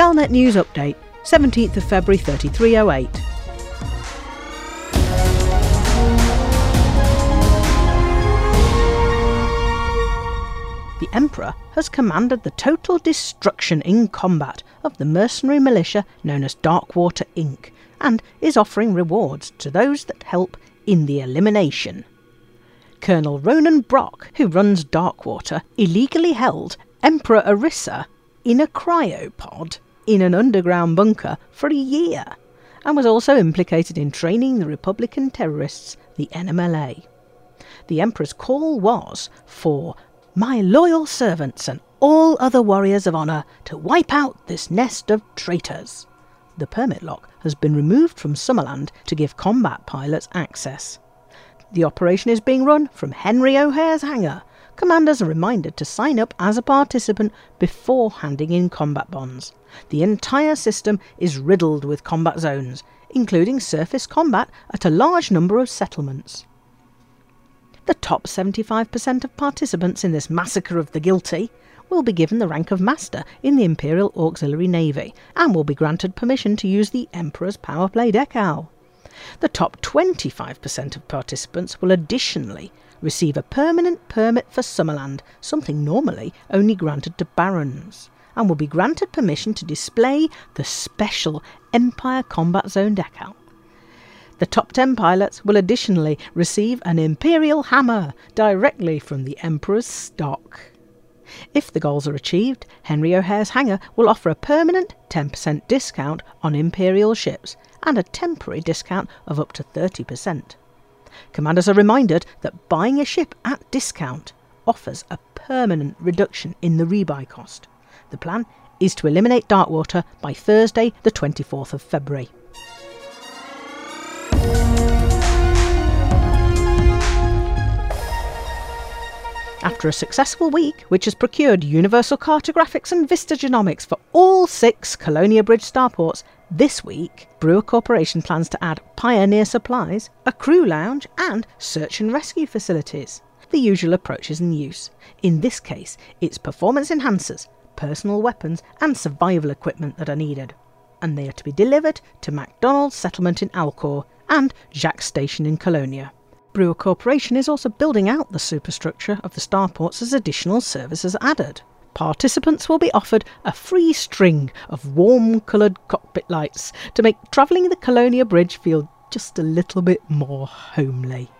Galnet News Update, 17th of February 3308. The Emperor has commanded the total destruction in combat of the mercenary militia known as Darkwater Inc. and is offering rewards to those that help in the elimination. Colonel Ronan Brock, who runs Darkwater, illegally held Emperor Arissa in a cryopod in an underground bunker for a year and was also implicated in training the Republican terrorists, the NMLA. The Emperor's call was for my loyal servants and all other warriors of honour to wipe out this nest of traitors. The permit lock has been removed from Summerland to give combat pilots access. The operation is being run from Henry O'Hare's hangar. Commanders are reminded to sign up as a participant before handing in combat bonds. The entire system is riddled with combat zones, including surface combat at a large number of settlements. The top 75% of participants in this massacre of the guilty will be given the rank of Master in the Imperial Auxiliary Navy and will be granted permission to use the Emperor's Power Play decal. The top 25% of participants will additionally receive a permanent permit for Summerland, something normally only granted to barons, and will be granted permission to display the special Empire Combat Zone decal. The top 10 pilots will additionally receive an Imperial Hammer directly from the Emperor's stock. If the goals are achieved, Henry O'Hare's hangar will offer a permanent 10% discount on Imperial ships and a temporary discount of up to 30%. Commanders are reminded that buying a ship at discount offers a permanent reduction in the rebuy cost. The plan is to eliminate Darkwater by Thursday, the 24th of February. After a successful week, which has procured universal cartographics and Vista genomics for all six Colonia Bridge starports, this week, Brewer Corporation plans to add Pioneer supplies, a crew lounge, and search and rescue facilities. The usual approaches in use. In this case, it's performance enhancers, personal weapons, and survival equipment that are needed. And they are to be delivered to MacDonald's settlement in Alcor and Jacques Station in Colonia. Brewer Corporation is also building out the superstructure of the starports as additional services are added. Participants will be offered a free string of warm coloured cockpit lights to make travelling the Colonia Bridge feel just a little bit more homely.